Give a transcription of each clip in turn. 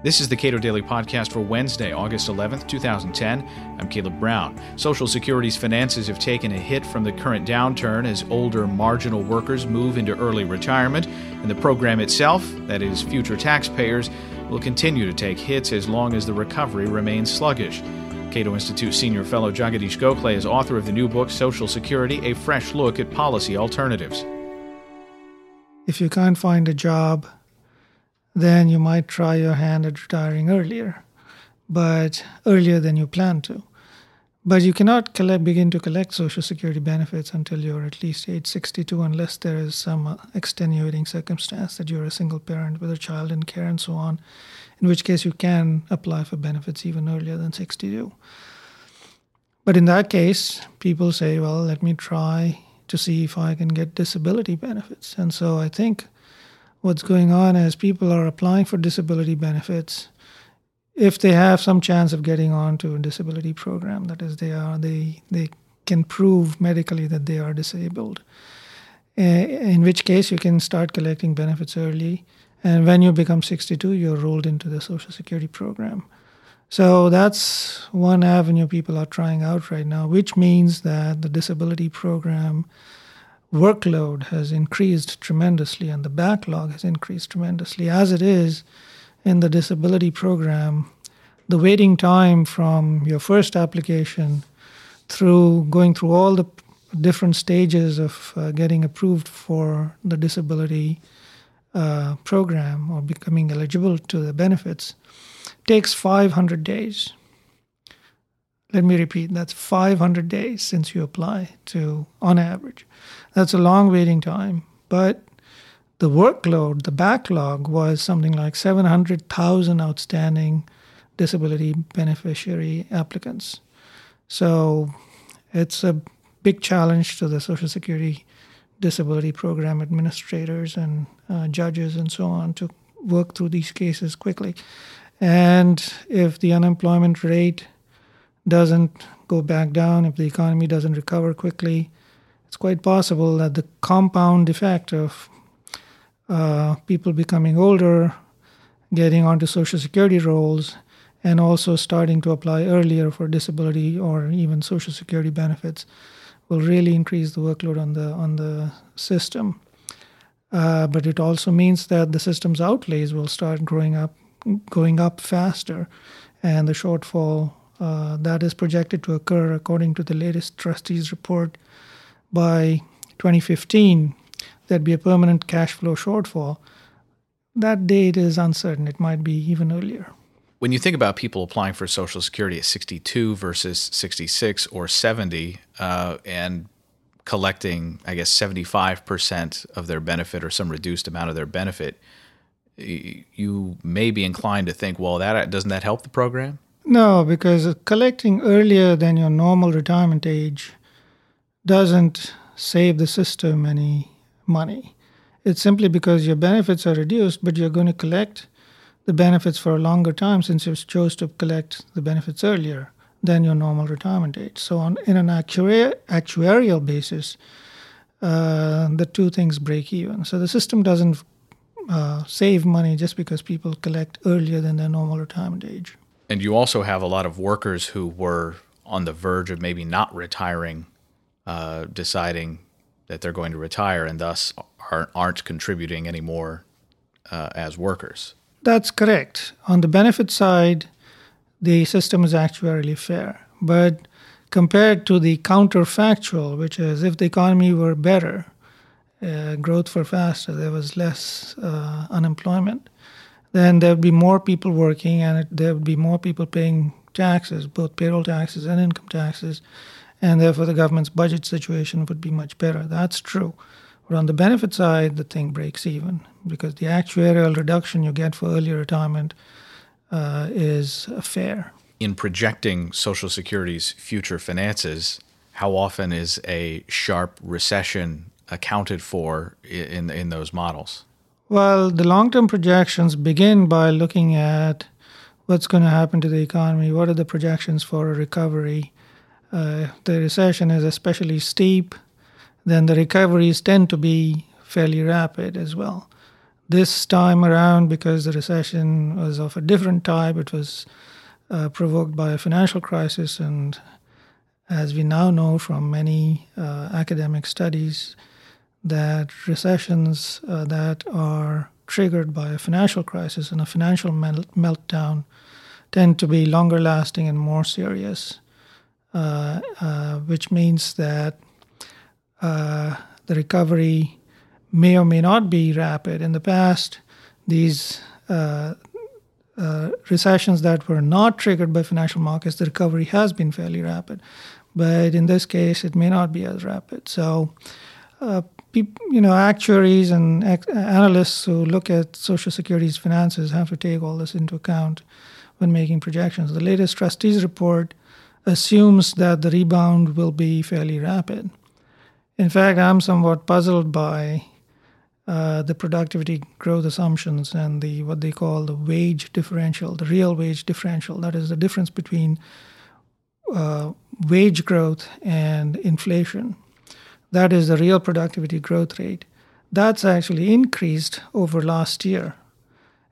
This is the Cato Daily Podcast for Wednesday, August 11th, 2010. I'm Caleb Brown. Social Security's finances have taken a hit from the current downturn as older marginal workers move into early retirement, and the program itself, that is, future taxpayers, will continue to take hits as long as the recovery remains sluggish. Cato Institute senior fellow Jagadeesh Gokhale is author of the new book, Social Security A Fresh Look at Policy Alternatives. If you can't find a job, then you might try your hand at retiring earlier, but earlier than you plan to. But you cannot collect, begin to collect Social Security benefits until you're at least age 62, unless there is some uh, extenuating circumstance that you're a single parent with a child in care and so on, in which case you can apply for benefits even earlier than 62. But in that case, people say, well, let me try to see if I can get disability benefits. And so I think what's going on is people are applying for disability benefits if they have some chance of getting onto a disability program. That is they are they they can prove medically that they are disabled. Eh, in which case you can start collecting benefits early and when you become 62 you're rolled into the social security program. So that's one avenue people are trying out right now which means that the disability program workload has increased tremendously and the backlog has increased tremendously. As it is in the disability program, the waiting time from your first application through going through all the different stages of uh, getting approved for the disability uh, program or becoming eligible to the benefits takes 500 days. Let me repeat, that's 500 days since you apply to, on average. That's a long waiting time, but the workload, the backlog was something like 700,000 outstanding disability beneficiary applicants. So it's a big challenge to the Social Security disability program administrators and uh, judges and so on to work through these cases quickly. And if the unemployment rate doesn't go back down, if the economy doesn't recover quickly, it's quite possible that the compound effect of uh, people becoming older, getting onto Social Security rolls, and also starting to apply earlier for disability or even Social Security benefits will really increase the workload on the on the system. Uh, but it also means that the system's outlays will start growing up, going up faster, and the shortfall uh, that is projected to occur, according to the latest trustees report, by 2015, there'd be a permanent cash flow shortfall. That date is uncertain. It might be even earlier. When you think about people applying for Social Security at 62 versus 66 or 70, uh, and collecting, I guess, 75% of their benefit or some reduced amount of their benefit, you may be inclined to think, well, that doesn't that help the program? No, because collecting earlier than your normal retirement age doesn't save the system any money. It's simply because your benefits are reduced, but you're going to collect the benefits for a longer time since you chose to collect the benefits earlier than your normal retirement age. So, on, in an actuari- actuarial basis, uh, the two things break even. So, the system doesn't uh, save money just because people collect earlier than their normal retirement age. And you also have a lot of workers who were on the verge of maybe not retiring, uh, deciding that they're going to retire and thus aren't, aren't contributing anymore uh, as workers. That's correct. On the benefit side, the system is actuarially fair. But compared to the counterfactual, which is if the economy were better, uh, growth were faster, there was less uh, unemployment, then there would be more people working and it, there would be more people paying taxes, both payroll taxes and income taxes, and therefore the government's budget situation would be much better. That's true. But on the benefit side, the thing breaks even because the actuarial reduction you get for early retirement uh, is fair. In projecting Social Security's future finances, how often is a sharp recession accounted for in in those models? Well, the long term projections begin by looking at what's going to happen to the economy, what are the projections for a recovery. Uh, the recession is especially steep, then the recoveries tend to be fairly rapid as well. This time around, because the recession was of a different type, it was uh, provoked by a financial crisis. And as we now know from many uh, academic studies, that recessions uh, that are triggered by a financial crisis and a financial melt- meltdown tend to be longer lasting and more serious, uh, uh, which means that uh, the recovery may or may not be rapid. In the past, these uh, uh, recessions that were not triggered by financial markets, the recovery has been fairly rapid. But in this case, it may not be as rapid. So, uh, you know, actuaries and analysts who look at Social Security's finances have to take all this into account when making projections. The latest trustees report assumes that the rebound will be fairly rapid. In fact, I'm somewhat puzzled by uh, the productivity growth assumptions and the what they call the wage differential, the real wage differential. That is the difference between uh, wage growth and inflation. That is the real productivity growth rate. That's actually increased over last year.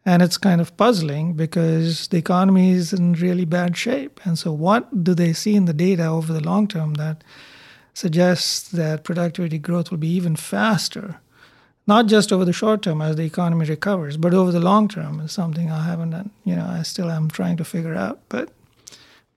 And it's kind of puzzling because the economy is in really bad shape. And so, what do they see in the data over the long term that suggests that productivity growth will be even faster? Not just over the short term as the economy recovers, but over the long term is something I haven't done. You know, I still am trying to figure out, but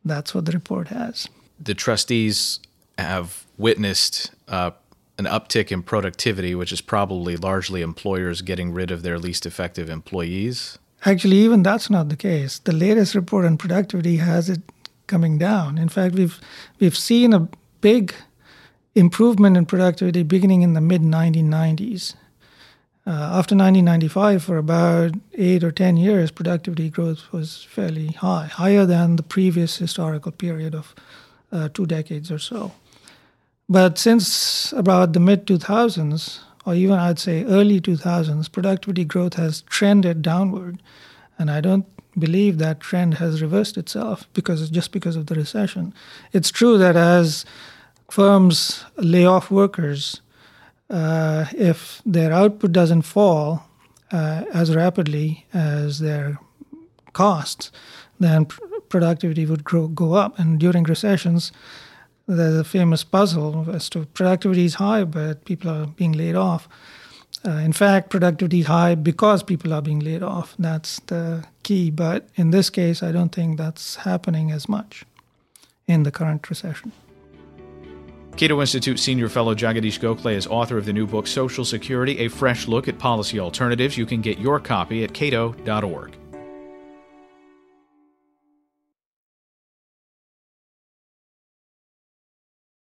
that's what the report has. The trustees have witnessed uh, an uptick in productivity, which is probably largely employers getting rid of their least effective employees? Actually, even that's not the case. The latest report on productivity has it coming down. In fact, we've we've seen a big improvement in productivity beginning in the mid 1990s. Uh, after 1995, for about eight or 10 years, productivity growth was fairly high, higher than the previous historical period of uh, two decades or so. But since about the mid 2000s, or even I'd say early 2000s, productivity growth has trended downward. And I don't believe that trend has reversed itself because just because of the recession. It's true that as firms lay off workers, uh, if their output doesn't fall uh, as rapidly as their costs, then pr- productivity would grow, go up. And during recessions, there's a famous puzzle as to productivity is high, but people are being laid off. Uh, in fact, productivity is high because people are being laid off. That's the key. But in this case, I don't think that's happening as much in the current recession. Cato Institute Senior Fellow Jagadeesh Gokhale is author of the new book Social Security A Fresh Look at Policy Alternatives. You can get your copy at cato.org.